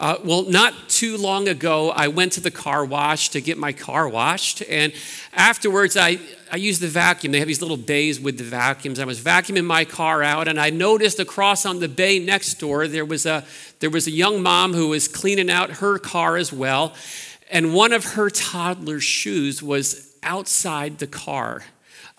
Uh, well, not too long ago, I went to the car wash to get my car washed. And afterwards, I, I used the vacuum. They have these little bays with the vacuums. I was vacuuming my car out, and I noticed across on the bay next door, there was a, there was a young mom who was cleaning out her car as well. And one of her toddler's shoes was outside the car.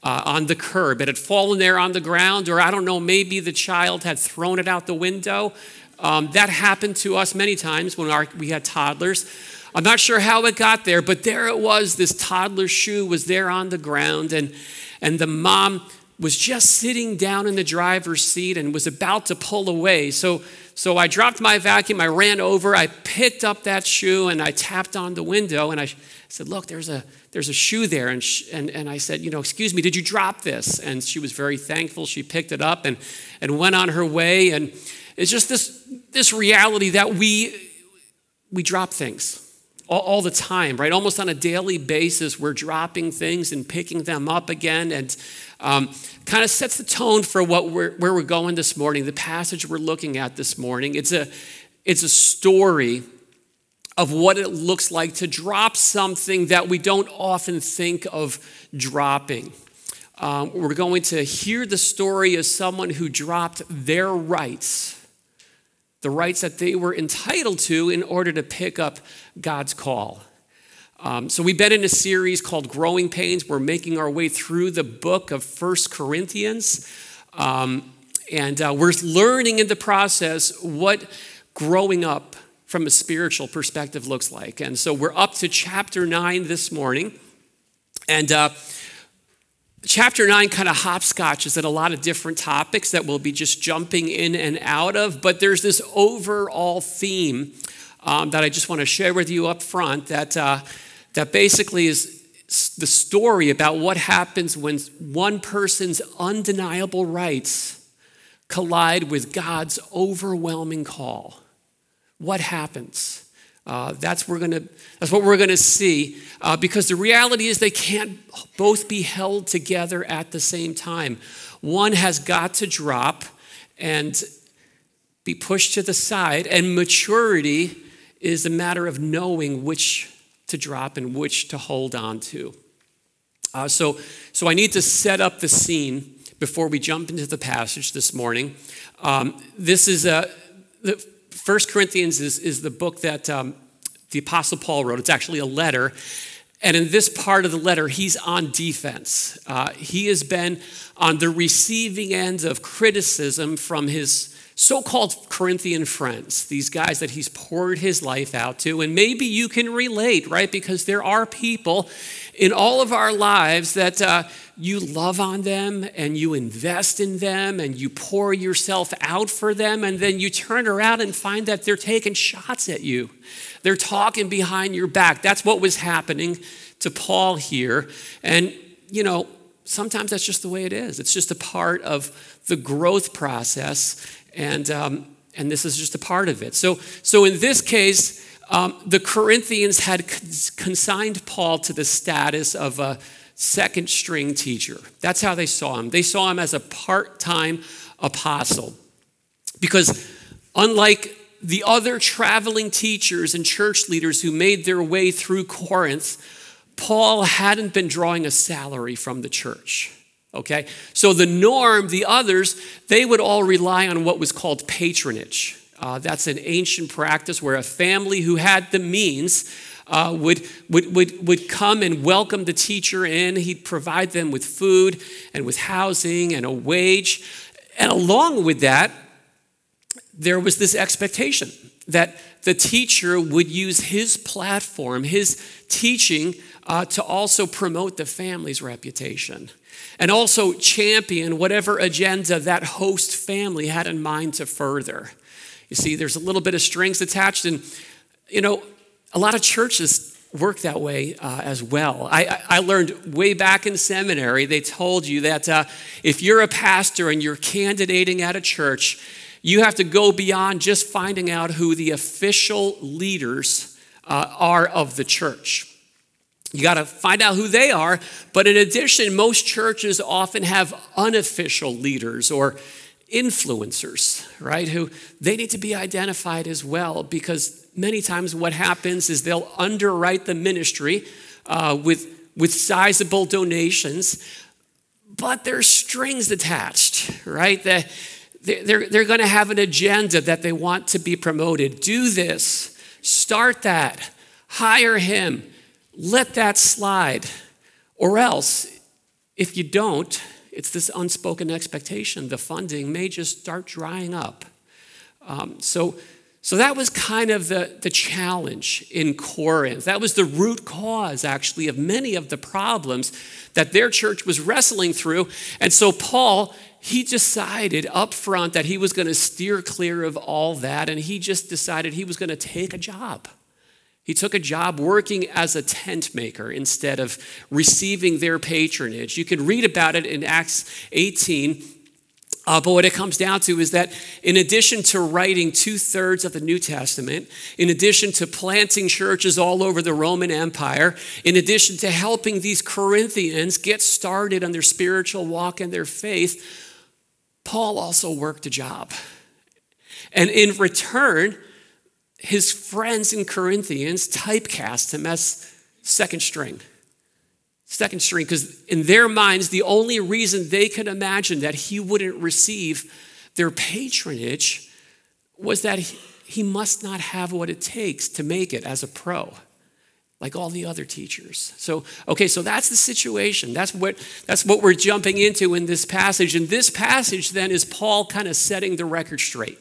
Uh, on the curb. It had fallen there on the ground, or I don't know, maybe the child had thrown it out the window. Um, that happened to us many times when our, we had toddlers. I'm not sure how it got there, but there it was. This toddler shoe was there on the ground, and, and the mom was just sitting down in the driver's seat and was about to pull away. So, so I dropped my vacuum, I ran over, I picked up that shoe, and I tapped on the window, and I said, Look, there's a, there's a shoe there. And, and, and I said, You know, excuse me, did you drop this? And she was very thankful. She picked it up and, and went on her way. And it's just this, this reality that we, we drop things all, all, the time, right? Almost on a daily basis, we're dropping things and picking them up again. And um, kind of sets the tone for what we're, where we're going this morning, the passage we're looking at this morning. It's a, it's a story of what it looks like to drop something that we don't often think of dropping. Um, we're going to hear the story of someone who dropped their rights the rights that they were entitled to in order to pick up God's call. Um, so we've been in a series called Growing Pains. We're making our way through the book of First Corinthians. Um, and uh, we're learning in the process what growing up from a spiritual perspective looks like. And so we're up to chapter 9 this morning. And uh, Chapter 9 kind of hopscotches at a lot of different topics that we'll be just jumping in and out of, but there's this overall theme um, that I just want to share with you up front that, uh, that basically is the story about what happens when one person's undeniable rights collide with God's overwhelming call. What happens? Uh, that's, we're gonna, that's what we're going to see uh, because the reality is they can't both be held together at the same time. One has got to drop and be pushed to the side, and maturity is a matter of knowing which to drop and which to hold on to. Uh, so, so I need to set up the scene before we jump into the passage this morning. Um, this is a, the, First Corinthians is, is the book that um, the Apostle Paul wrote. It's actually a letter. And in this part of the letter, he's on defense. Uh, he has been on the receiving end of criticism from his so called Corinthian friends, these guys that he's poured his life out to. And maybe you can relate, right? Because there are people in all of our lives that uh, you love on them and you invest in them and you pour yourself out for them, and then you turn around and find that they're taking shots at you. They're talking behind your back. That's what was happening to Paul here. And, you know, sometimes that's just the way it is. It's just a part of the growth process, and, um, and this is just a part of it. So, so in this case, um, the Corinthians had consigned Paul to the status of a second string teacher. That's how they saw him. They saw him as a part time apostle. Because unlike the other traveling teachers and church leaders who made their way through Corinth, Paul hadn't been drawing a salary from the church. Okay? So the norm, the others, they would all rely on what was called patronage. Uh, that's an ancient practice where a family who had the means uh, would, would, would, would come and welcome the teacher in. He'd provide them with food and with housing and a wage. And along with that, there was this expectation that the teacher would use his platform, his teaching, uh, to also promote the family's reputation and also champion whatever agenda that host family had in mind to further. You see, there's a little bit of strings attached, and you know, a lot of churches work that way uh, as well. I, I, learned way back in seminary, they told you that uh, if you're a pastor and you're candidating at a church, you have to go beyond just finding out who the official leaders uh, are of the church. You got to find out who they are, but in addition, most churches often have unofficial leaders or influencers, right? Who they need to be identified as well because many times what happens is they'll underwrite the ministry uh, with, with sizable donations, but there's strings attached, right? That they're, they're going to have an agenda that they want to be promoted. Do this, start that, hire him, let that slide. Or else, if you don't, it's this unspoken expectation. The funding may just start drying up. Um, so, so that was kind of the, the challenge in Corinth. That was the root cause, actually, of many of the problems that their church was wrestling through. And so Paul, he decided up front that he was going to steer clear of all that, and he just decided he was going to take a job. He took a job working as a tent maker instead of receiving their patronage. You can read about it in Acts 18. Uh, but what it comes down to is that in addition to writing two thirds of the New Testament, in addition to planting churches all over the Roman Empire, in addition to helping these Corinthians get started on their spiritual walk and their faith, Paul also worked a job. And in return, his friends in Corinthians typecast him as second string. Second string, because in their minds, the only reason they could imagine that he wouldn't receive their patronage was that he must not have what it takes to make it as a pro like all the other teachers. So, okay, so that's the situation. That's what that's what we're jumping into in this passage. And this passage then is Paul kind of setting the record straight.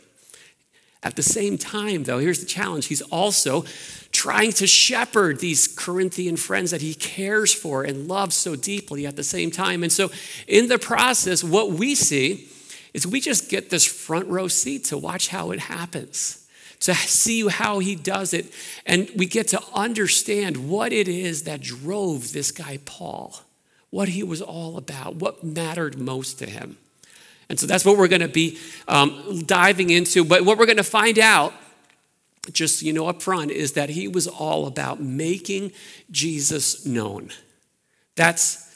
At the same time, though, here's the challenge. He's also trying to shepherd these Corinthian friends that he cares for and loves so deeply at the same time. And so, in the process, what we see is we just get this front row seat to watch how it happens, to see how he does it. And we get to understand what it is that drove this guy, Paul, what he was all about, what mattered most to him. And so that's what we're going to be um, diving into. But what we're going to find out, just you know up front, is that he was all about making Jesus known. That's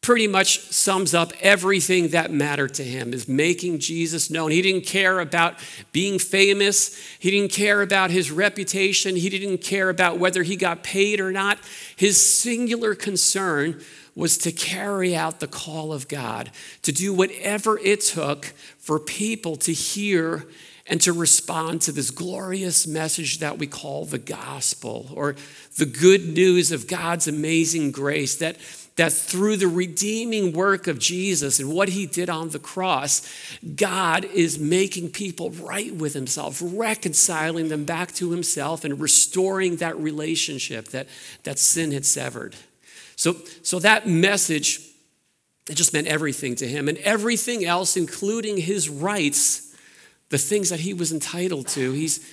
pretty much sums up everything that mattered to him is making Jesus known. He didn't care about being famous. He didn't care about his reputation. He didn't care about whether he got paid or not. His singular concern was to carry out the call of God, to do whatever it took for people to hear and to respond to this glorious message that we call the gospel or the good news of God's amazing grace that that through the redeeming work of Jesus and what he did on the cross, God is making people right with himself, reconciling them back to himself, and restoring that relationship that, that sin had severed. So, so that message, it just meant everything to him. And everything else, including his rights, the things that he was entitled to, he's,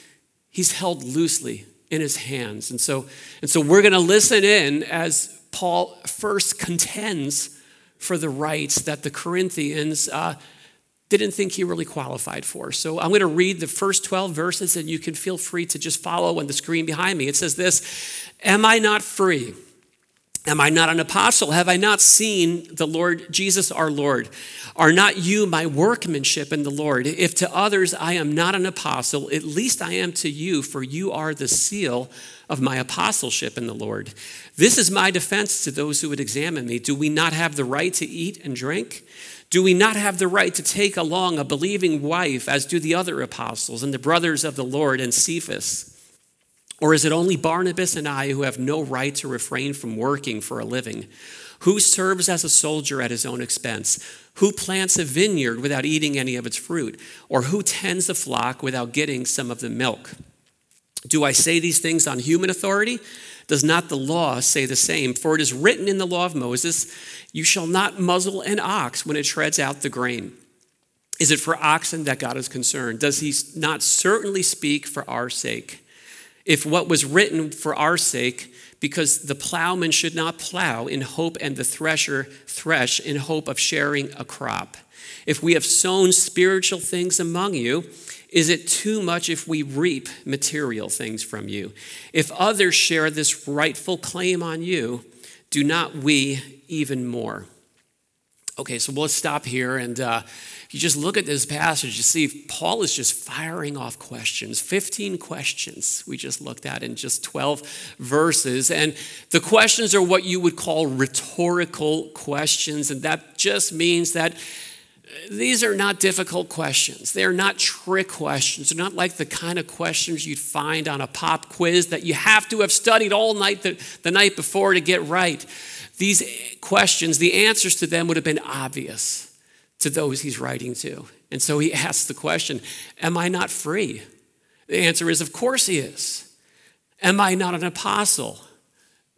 he's held loosely in his hands. And so, and so we're going to listen in as Paul first contends for the rights that the Corinthians uh, didn't think he really qualified for. So I'm going to read the first 12 verses, and you can feel free to just follow on the screen behind me. It says this Am I not free? Am I not an apostle? Have I not seen the Lord Jesus our Lord? Are not you my workmanship in the Lord? If to others I am not an apostle, at least I am to you, for you are the seal of my apostleship in the Lord. This is my defense to those who would examine me. Do we not have the right to eat and drink? Do we not have the right to take along a believing wife, as do the other apostles and the brothers of the Lord and Cephas? Or is it only Barnabas and I who have no right to refrain from working for a living? Who serves as a soldier at his own expense? Who plants a vineyard without eating any of its fruit? Or who tends a flock without getting some of the milk? Do I say these things on human authority? Does not the law say the same? For it is written in the law of Moses, You shall not muzzle an ox when it treads out the grain. Is it for oxen that God is concerned? Does he not certainly speak for our sake? If what was written for our sake, because the plowman should not plow in hope and the thresher thresh in hope of sharing a crop. If we have sown spiritual things among you, is it too much if we reap material things from you? If others share this rightful claim on you, do not we even more? Okay, so let's stop here. And uh, if you just look at this passage, you see Paul is just firing off questions 15 questions we just looked at in just 12 verses. And the questions are what you would call rhetorical questions. And that just means that these are not difficult questions. They're not trick questions. They're not like the kind of questions you'd find on a pop quiz that you have to have studied all night the, the night before to get right. These questions, the answers to them would have been obvious to those he's writing to. And so he asks the question Am I not free? The answer is, Of course he is. Am I not an apostle?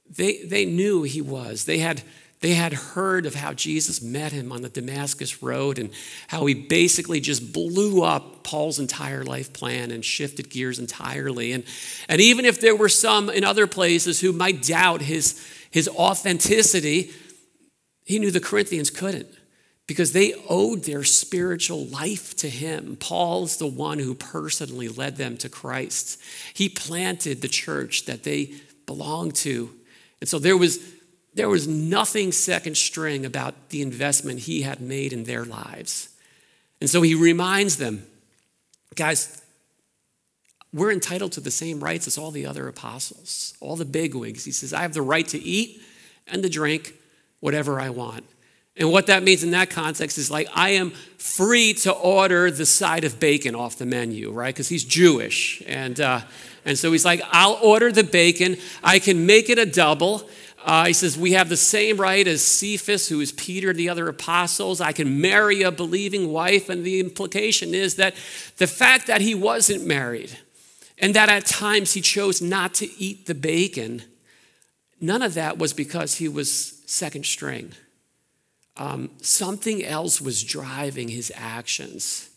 They, they knew he was. They had they had heard of how Jesus met him on the Damascus Road and how he basically just blew up Paul's entire life plan and shifted gears entirely. And, and even if there were some in other places who might doubt his, his authenticity, he knew the Corinthians couldn't because they owed their spiritual life to him. Paul's the one who personally led them to Christ. He planted the church that they belonged to. And so there was there was nothing second string about the investment he had made in their lives. And so he reminds them guys, we're entitled to the same rights as all the other apostles, all the bigwigs. He says, I have the right to eat and to drink whatever I want. And what that means in that context is like, I am free to order the side of bacon off the menu, right? Because he's Jewish. And, uh, and so he's like, I'll order the bacon. I can make it a double. Uh, he says, We have the same right as Cephas, who is Peter, the other apostles. I can marry a believing wife. And the implication is that the fact that he wasn't married and that at times he chose not to eat the bacon, none of that was because he was second string. Um, something else was driving his actions.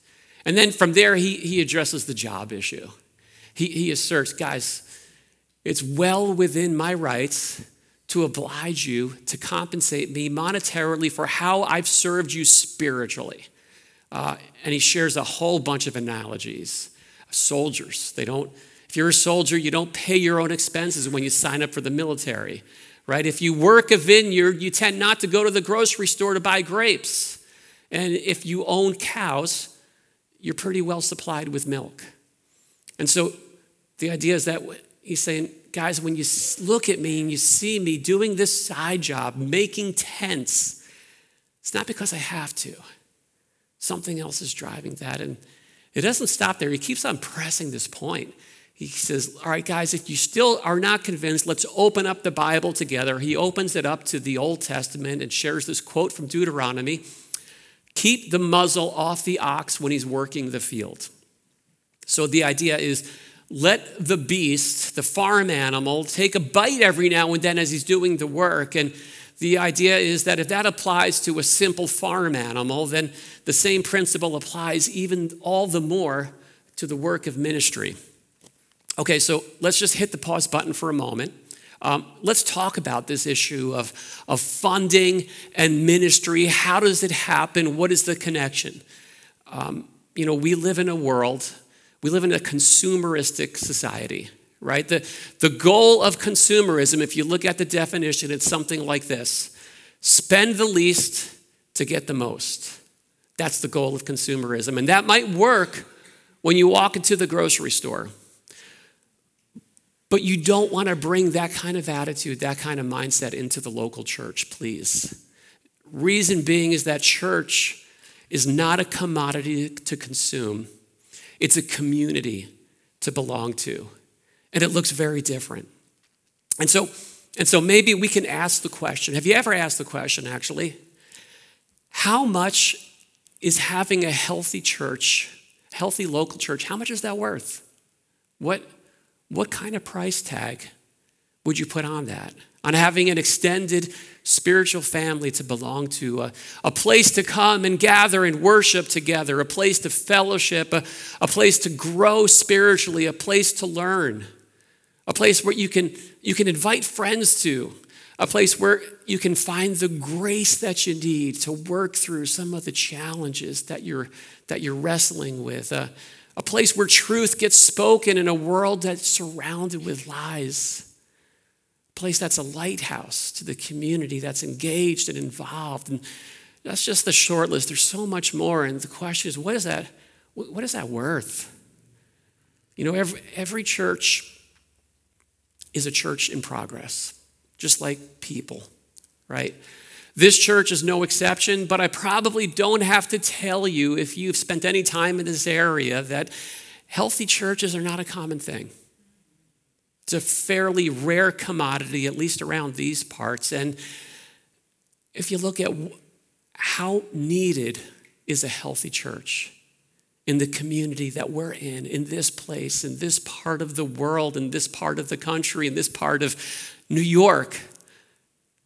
And then from there, he, he addresses the job issue. He, he asserts, guys, it's well within my rights to oblige you to compensate me monetarily for how I've served you spiritually. Uh, and he shares a whole bunch of analogies. Soldiers, they don't, if you're a soldier, you don't pay your own expenses when you sign up for the military, right? If you work a vineyard, you tend not to go to the grocery store to buy grapes. And if you own cows, you're pretty well supplied with milk. And so the idea is that he's saying, guys, when you look at me and you see me doing this side job, making tents, it's not because I have to. Something else is driving that. And it doesn't stop there. He keeps on pressing this point. He says, All right, guys, if you still are not convinced, let's open up the Bible together. He opens it up to the Old Testament and shares this quote from Deuteronomy Keep the muzzle off the ox when he's working the field. So the idea is let the beast, the farm animal, take a bite every now and then as he's doing the work. And the idea is that if that applies to a simple farm animal, then the same principle applies even all the more to the work of ministry. Okay, so let's just hit the pause button for a moment. Um, let's talk about this issue of, of funding and ministry. How does it happen? What is the connection? Um, you know, we live in a world we live in a consumeristic society, right? The, the goal of consumerism, if you look at the definition, it's something like this spend the least to get the most. That's the goal of consumerism. And that might work when you walk into the grocery store. But you don't want to bring that kind of attitude, that kind of mindset into the local church, please. Reason being is that church is not a commodity to consume. It's a community to belong to. And it looks very different. And so, and so maybe we can ask the question have you ever asked the question actually? How much is having a healthy church, healthy local church, how much is that worth? What, what kind of price tag would you put on that? On having an extended spiritual family to belong to, a, a place to come and gather and worship together, a place to fellowship, a, a place to grow spiritually, a place to learn, a place where you can, you can invite friends to, a place where you can find the grace that you need to work through some of the challenges that you're, that you're wrestling with, a, a place where truth gets spoken in a world that's surrounded with lies a place that's a lighthouse to the community that's engaged and involved. And That's just the short list. There's so much more. And the question is, what is that? What is that worth? You know, every, every church is a church in progress, just like people, right? This church is no exception, but I probably don't have to tell you if you've spent any time in this area that healthy churches are not a common thing. It's a fairly rare commodity, at least around these parts. And if you look at how needed is a healthy church in the community that we're in, in this place, in this part of the world, in this part of the country, in this part of New York,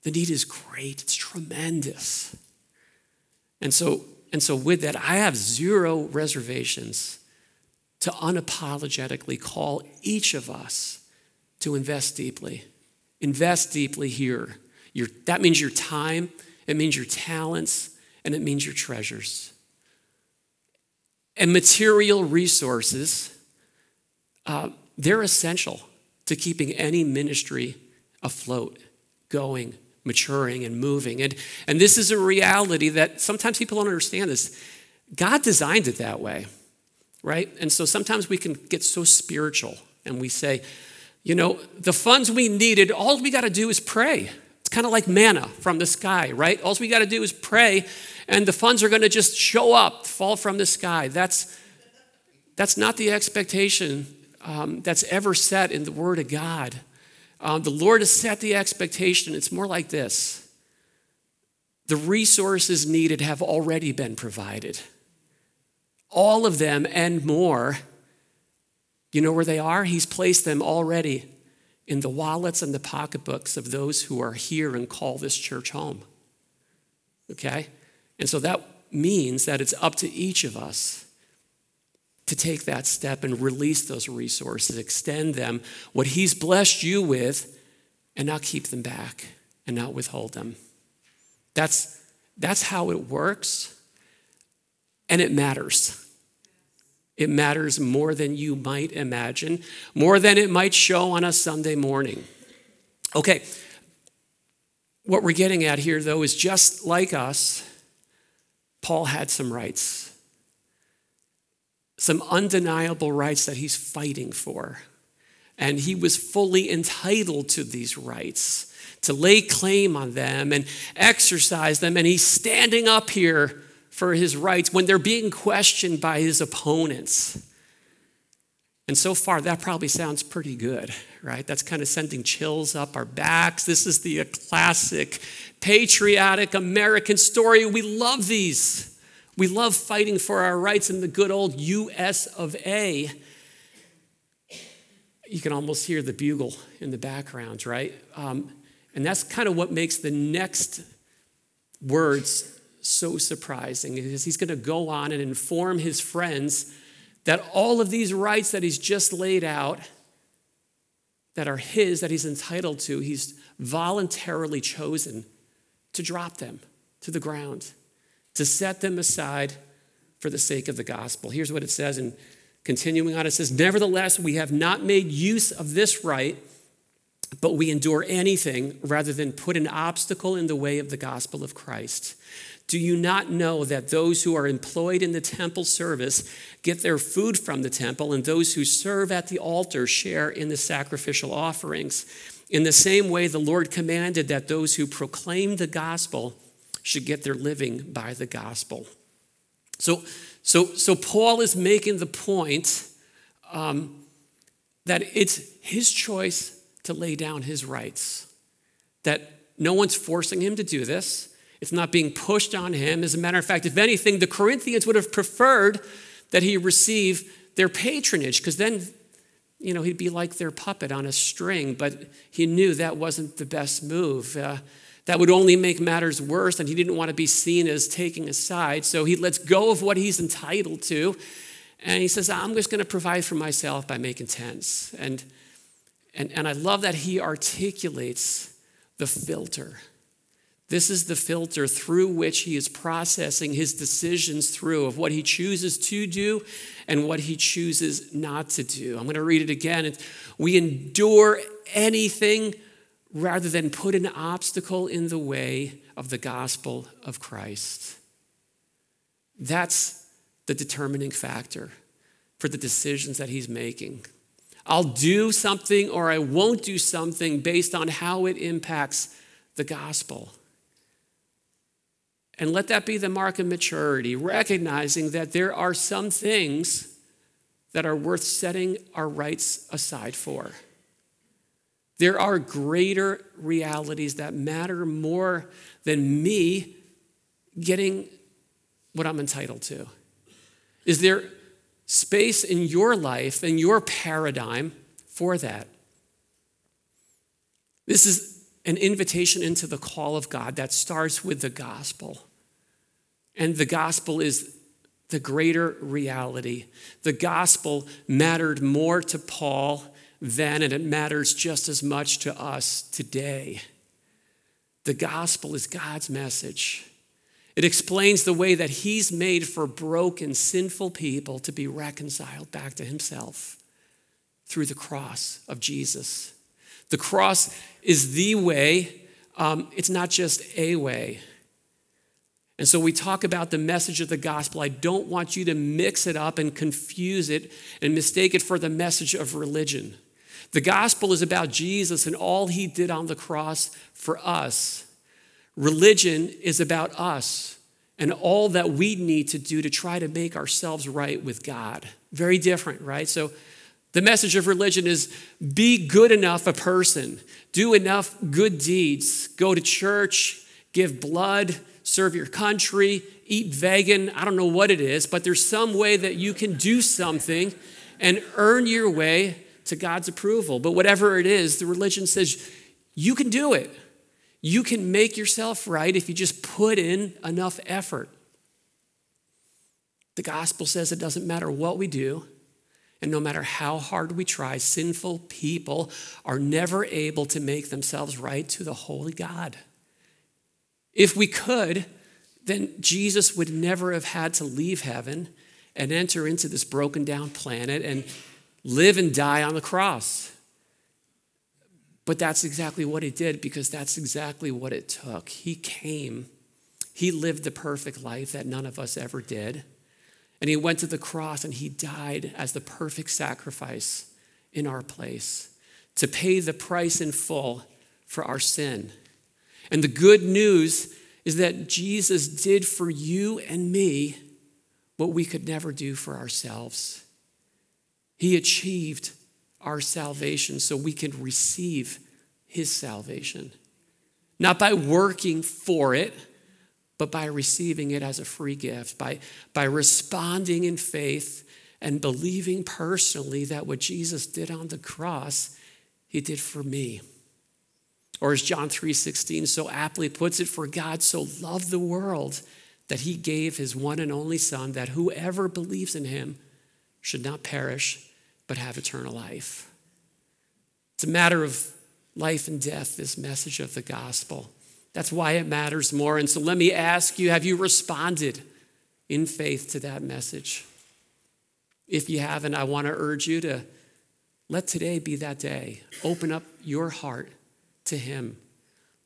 the need is great. It's tremendous. And so, and so with that, I have zero reservations to unapologetically call each of us to invest deeply. Invest deeply here. Your, that means your time, it means your talents, and it means your treasures. And material resources, uh, they're essential to keeping any ministry afloat, going, maturing, and moving. And, and this is a reality that sometimes people don't understand this. God designed it that way, right? And so sometimes we can get so spiritual and we say, you know, the funds we needed, all we got to do is pray. It's kind of like manna from the sky, right? All we got to do is pray, and the funds are going to just show up, fall from the sky. That's, that's not the expectation um, that's ever set in the Word of God. Um, the Lord has set the expectation. It's more like this the resources needed have already been provided. All of them and more you know where they are? He's placed them already in the wallets and the pocketbooks of those who are here and call this church home. Okay? And so that means that it's up to each of us to take that step and release those resources, extend them, what He's blessed you with, and not keep them back and not withhold them. That's, that's how it works, and it matters. It matters more than you might imagine, more than it might show on a Sunday morning. Okay, what we're getting at here, though, is just like us, Paul had some rights, some undeniable rights that he's fighting for. And he was fully entitled to these rights, to lay claim on them and exercise them. And he's standing up here for his rights when they're being questioned by his opponents. And so far, that probably sounds pretty good, right? That's kind of sending chills up our backs. This is the classic patriotic American story. We love these. We love fighting for our rights in the good old US of A. You can almost hear the bugle in the background, right? Um, and that's kind of what makes the next words so surprising because he's going to go on and inform his friends that all of these rights that he's just laid out that are his that he's entitled to he's voluntarily chosen to drop them to the ground to set them aside for the sake of the gospel here's what it says and continuing on it says nevertheless we have not made use of this right but we endure anything rather than put an obstacle in the way of the gospel of Christ. Do you not know that those who are employed in the temple service get their food from the temple, and those who serve at the altar share in the sacrificial offerings? In the same way, the Lord commanded that those who proclaim the gospel should get their living by the gospel. So, so, so Paul is making the point um, that it's his choice to lay down his rights, that no one's forcing him to do this. It's not being pushed on him. As a matter of fact, if anything, the Corinthians would have preferred that he receive their patronage because then, you know, he'd be like their puppet on a string. But he knew that wasn't the best move. Uh, that would only make matters worse, and he didn't want to be seen as taking a side. So he lets go of what he's entitled to, and he says, I'm just going to provide for myself by making tents. And, and, and I love that he articulates the filter this is the filter through which he is processing his decisions through of what he chooses to do and what he chooses not to do. I'm going to read it again. We endure anything rather than put an obstacle in the way of the gospel of Christ. That's the determining factor for the decisions that he's making. I'll do something or I won't do something based on how it impacts the gospel. And let that be the mark of maturity, recognizing that there are some things that are worth setting our rights aside for. There are greater realities that matter more than me getting what I'm entitled to. Is there space in your life and your paradigm for that? This is an invitation into the call of God that starts with the gospel. And the gospel is the greater reality. The gospel mattered more to Paul then, and it matters just as much to us today. The gospel is God's message. It explains the way that He's made for broken, sinful people to be reconciled back to Himself through the cross of Jesus. The cross is the way, um, it's not just a way. And so we talk about the message of the gospel. I don't want you to mix it up and confuse it and mistake it for the message of religion. The gospel is about Jesus and all he did on the cross for us. Religion is about us and all that we need to do to try to make ourselves right with God. Very different, right? So the message of religion is be good enough a person, do enough good deeds, go to church, give blood, serve your country, eat vegan. I don't know what it is, but there's some way that you can do something and earn your way to God's approval. But whatever it is, the religion says you can do it. You can make yourself right if you just put in enough effort. The gospel says it doesn't matter what we do, and no matter how hard we try, sinful people are never able to make themselves right to the holy God. If we could, then Jesus would never have had to leave heaven and enter into this broken down planet and live and die on the cross. But that's exactly what he did because that's exactly what it took. He came, he lived the perfect life that none of us ever did. And he went to the cross and he died as the perfect sacrifice in our place to pay the price in full for our sin. And the good news is that Jesus did for you and me what we could never do for ourselves. He achieved our salvation so we can receive his salvation. Not by working for it, but by receiving it as a free gift, by, by responding in faith and believing personally that what Jesus did on the cross, he did for me. Or as John 3:16 so aptly puts it, for God so loved the world that he gave his one and only son that whoever believes in him should not perish but have eternal life. It's a matter of life and death, this message of the gospel. That's why it matters more. And so let me ask you have you responded in faith to that message? If you haven't, I want to urge you to let today be that day. Open up your heart to Him.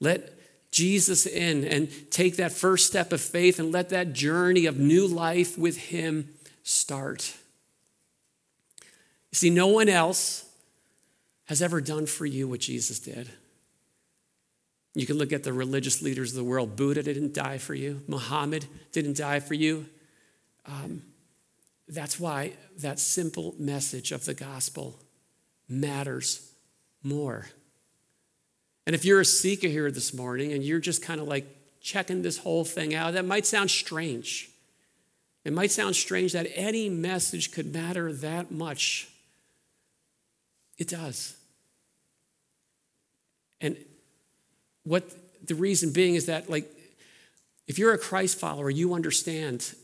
Let Jesus in and take that first step of faith and let that journey of new life with Him start. See, no one else has ever done for you what Jesus did. You can look at the religious leaders of the world. Buddha didn't die for you, Muhammad didn't die for you. Um, that's why that simple message of the gospel matters more. And if you're a seeker here this morning and you're just kind of like checking this whole thing out, that might sound strange. It might sound strange that any message could matter that much. It does. And what the reason being is that, like, if you're a Christ follower, you understand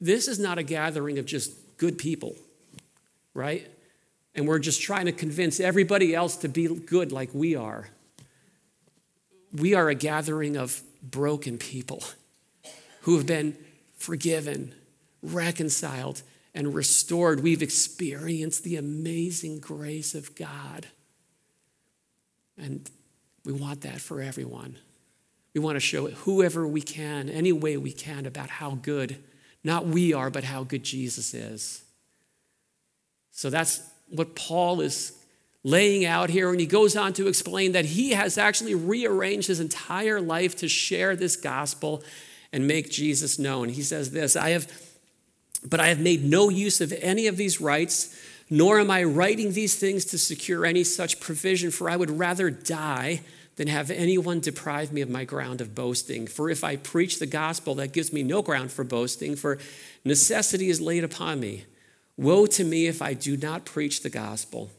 this is not a gathering of just good people, right? And we're just trying to convince everybody else to be good like we are we are a gathering of broken people who have been forgiven, reconciled, and restored. We've experienced the amazing grace of God. And We want that for everyone. We want to show it whoever we can, any way we can, about how good, not we are, but how good Jesus is. So that's what Paul is laying out here. And he goes on to explain that he has actually rearranged his entire life to share this gospel and make Jesus known. He says this I have, but I have made no use of any of these rights, nor am I writing these things to secure any such provision, for I would rather die than have anyone deprive me of my ground of boasting. For if I preach the gospel, that gives me no ground for boasting, for necessity is laid upon me. Woe to me if I do not preach the gospel.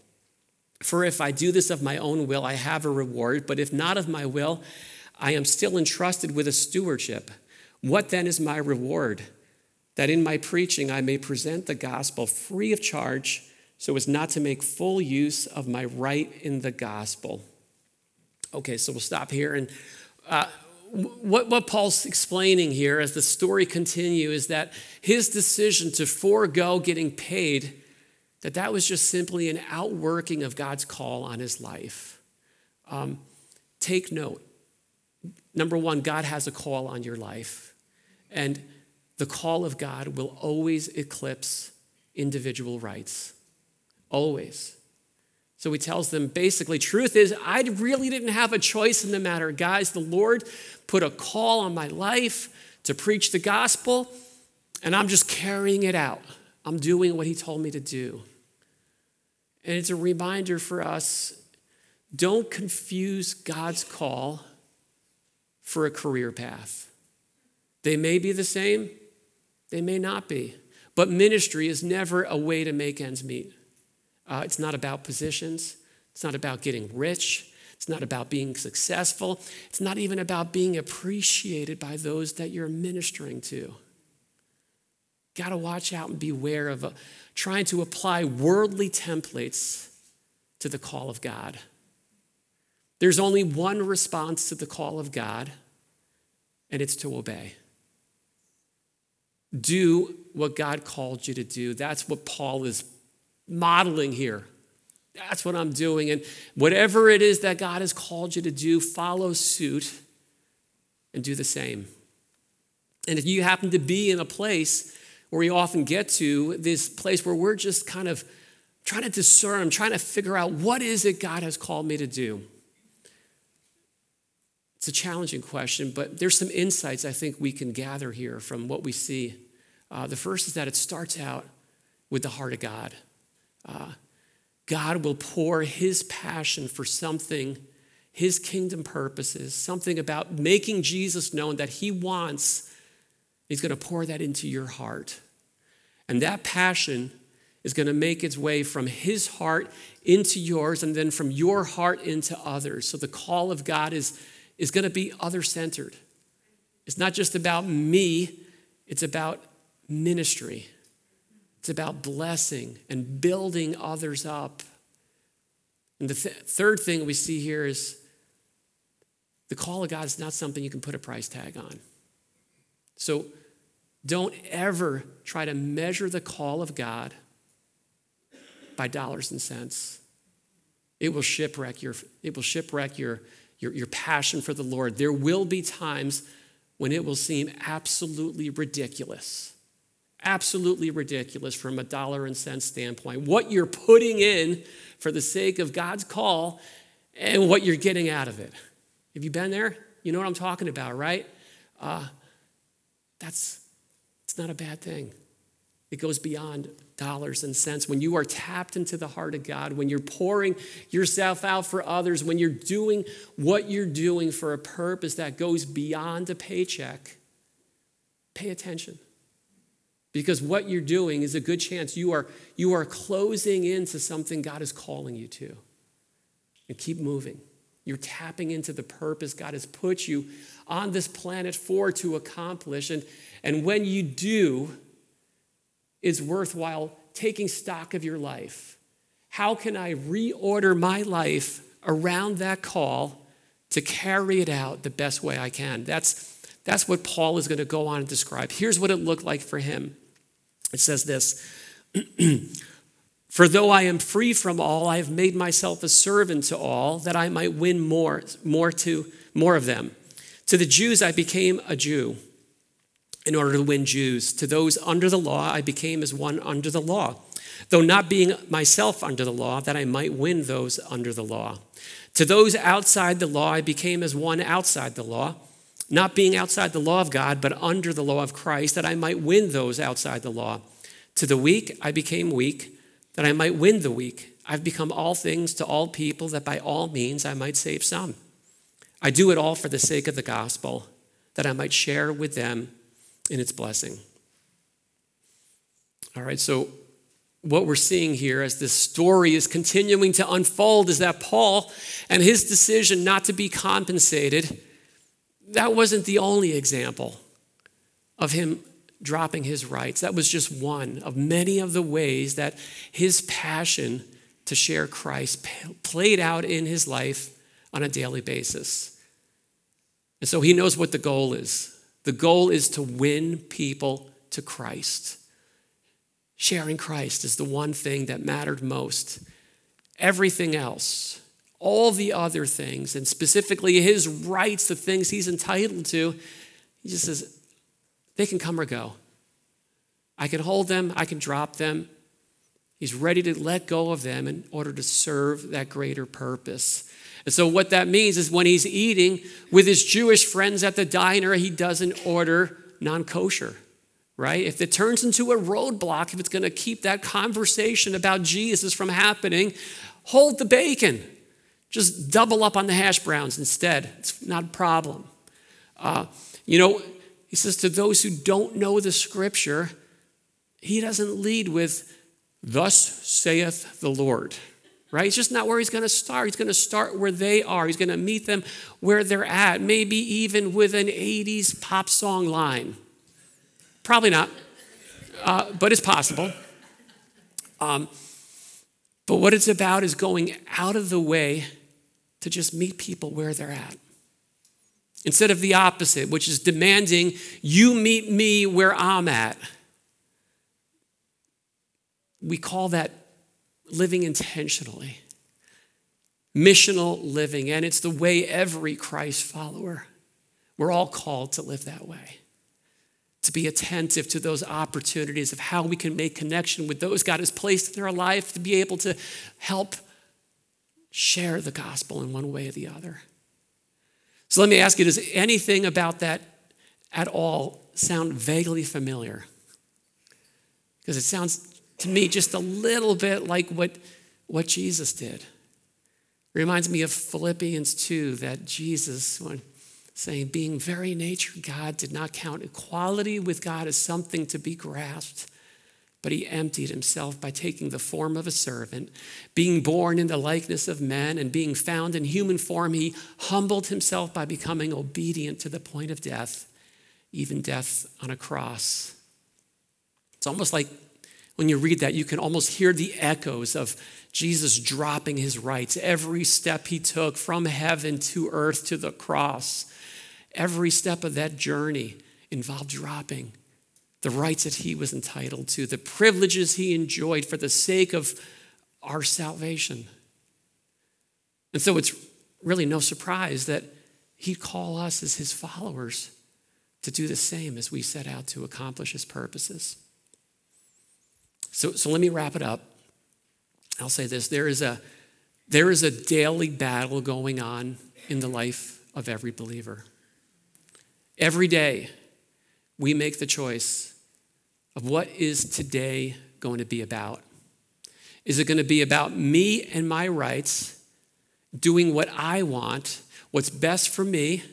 For if I do this of my own will, I have a reward, but if not of my will, I am still entrusted with a stewardship. What then is my reward? That in my preaching I may present the gospel free of charge, so as not to make full use of my right in the gospel. Okay, so we'll stop here. And uh, what, what Paul's explaining here as the story continues is that his decision to forego getting paid, that that was just simply an outworking of God's call on his life. Um, take note. Number one, God has a call on your life. And the call of God will always eclipse individual rights. Always. So he tells them basically, truth is, I really didn't have a choice in the matter. Guys, the Lord put a call on my life to preach the gospel, and I'm just carrying it out. I'm doing what he told me to do. And it's a reminder for us don't confuse God's call for a career path. They may be the same, they may not be. But ministry is never a way to make ends meet. Uh, it's not about positions, it's not about getting rich. It's not about being successful. It's not even about being appreciated by those that you're ministering to. Got to watch out and beware of uh, trying to apply worldly templates to the call of God. There's only one response to the call of God, and it's to obey. Do what God called you to do. That's what Paul is modeling here. That's what I'm doing. And whatever it is that God has called you to do, follow suit and do the same. And if you happen to be in a place where we often get to, this place where we're just kind of trying to discern, trying to figure out what is it God has called me to do. It's a challenging question, but there's some insights I think we can gather here from what we see. Uh, the first is that it starts out with the heart of God. Uh, God will pour his passion for something, his kingdom purposes, something about making Jesus known that he wants, he's going to pour that into your heart. And that passion is going to make its way from his heart into yours and then from your heart into others. So the call of God is, is going to be other centered. It's not just about me, it's about ministry. It's about blessing and building others up. And the th- third thing we see here is the call of God is not something you can put a price tag on. So don't ever try to measure the call of God by dollars and cents. It will shipwreck your, it will shipwreck your, your, your passion for the Lord. There will be times when it will seem absolutely ridiculous absolutely ridiculous from a dollar and cents standpoint. What you're putting in for the sake of God's call and what you're getting out of it. Have you been there? You know what I'm talking about, right? Uh, that's it's not a bad thing. It goes beyond dollars and cents. When you are tapped into the heart of God, when you're pouring yourself out for others, when you're doing what you're doing for a purpose that goes beyond a paycheck, pay attention. Because what you're doing is a good chance you are, you are closing into something God is calling you to. And keep moving. You're tapping into the purpose God has put you on this planet for to accomplish. And, and when you do, it's worthwhile taking stock of your life. How can I reorder my life around that call to carry it out the best way I can? That's, that's what Paul is going to go on and describe. Here's what it looked like for him. It says this For though I am free from all, I have made myself a servant to all, that I might win more, more to more of them. To the Jews I became a Jew in order to win Jews. To those under the law I became as one under the law, though not being myself under the law, that I might win those under the law. To those outside the law I became as one outside the law, not being outside the law of God, but under the law of Christ, that I might win those outside the law. To the weak I became weak that I might win the weak. I've become all things to all people, that by all means I might save some. I do it all for the sake of the gospel, that I might share with them in its blessing. All right, so what we're seeing here as this story is continuing to unfold is that Paul and his decision not to be compensated, that wasn't the only example of him dropping his rights. That was just one of many of the ways that his passion to share Christ played out in his life on a daily basis. And so he knows what the goal is. The goal is to win people to Christ. Sharing Christ is the one thing that mattered most. Everything else, all the other things, and specifically his rights, the things he's entitled to, he just says, they can come or go. I can hold them, I can drop them. He's ready to let go of them in order to serve that greater purpose. And so, what that means is when he's eating with his Jewish friends at the diner, he doesn't order non kosher, right? If it turns into a roadblock, if it's going to keep that conversation about Jesus from happening, hold the bacon. Just double up on the hash browns instead. It's not a problem. Uh, you know, he says to those who don't know the scripture, he doesn't lead with, Thus saith the Lord, right? It's just not where he's going to start. He's going to start where they are. He's going to meet them where they're at, maybe even with an 80s pop song line. Probably not, uh, but it's possible. Um, but what it's about is going out of the way to just meet people where they're at instead of the opposite, which is demanding you meet me where I'm at. We call that living intentionally, missional living, and it's the way every Christ follower, we're all called to live that way. To be attentive to those opportunities of how we can make connection with those God has placed in our life, to be able to help share the gospel in one way or the other. So let me ask you does anything about that at all sound vaguely familiar? Because it sounds to me just a little bit like what, what Jesus did. Reminds me of Philippians 2 that Jesus, when saying, being very nature God, did not count equality with God as something to be grasped but he emptied himself by taking the form of a servant. Being born in the likeness of men and being found in human form, he humbled himself by becoming obedient to the point of death, even death on a cross. It's almost like when you read that, you can almost hear the echoes of Jesus dropping his rights. Every step he took from heaven to earth to the cross, every step of that journey involved dropping the rights that he was entitled to, the privileges he enjoyed for the sake of our salvation. And so it's really no surprise that he'd call us as his followers to do the same as we set out to accomplish his purposes. So, so let me wrap it up. I'll say this there is, a, there is a daily battle going on in the life of every believer. Every day, we make the choice of what is today going to be about. Is it going to be about me and my rights, doing what I want, what's best for me,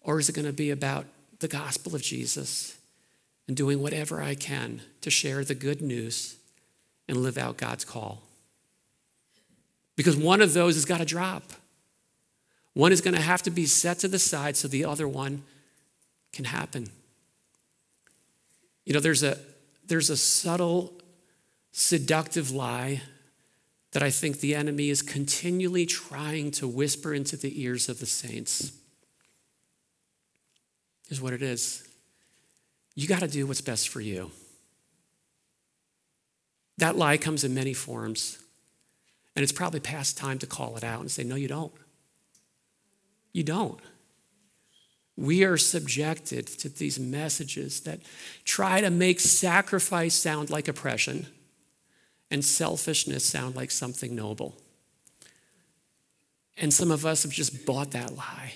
or is it going to be about the gospel of Jesus and doing whatever I can to share the good news and live out God's call? Because one of those has got to drop. One is going to have to be set to the side so the other one can happen. You know, there's a, there's a subtle, seductive lie that I think the enemy is continually trying to whisper into the ears of the saints. Is what it is. You got to do what's best for you. That lie comes in many forms. And it's probably past time to call it out and say, no, you don't. You don't. We are subjected to these messages that try to make sacrifice sound like oppression and selfishness sound like something noble. And some of us have just bought that lie.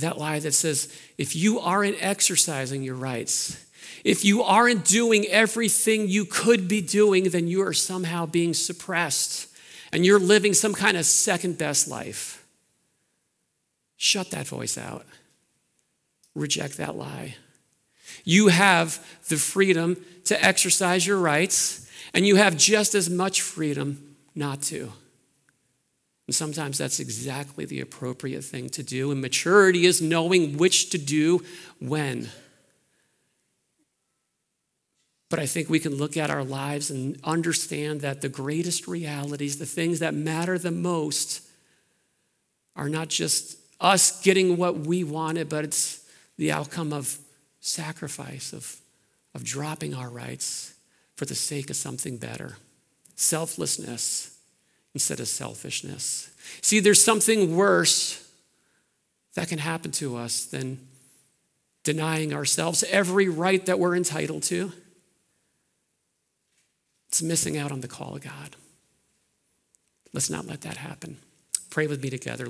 That lie that says if you aren't exercising your rights, if you aren't doing everything you could be doing, then you are somehow being suppressed and you're living some kind of second best life. Shut that voice out. Reject that lie. You have the freedom to exercise your rights, and you have just as much freedom not to. And sometimes that's exactly the appropriate thing to do. And maturity is knowing which to do when. But I think we can look at our lives and understand that the greatest realities, the things that matter the most, are not just us getting what we wanted, but it's the outcome of sacrifice, of, of dropping our rights for the sake of something better. Selflessness instead of selfishness. See, there's something worse that can happen to us than denying ourselves every right that we're entitled to. It's missing out on the call of God. Let's not let that happen. Pray with me together.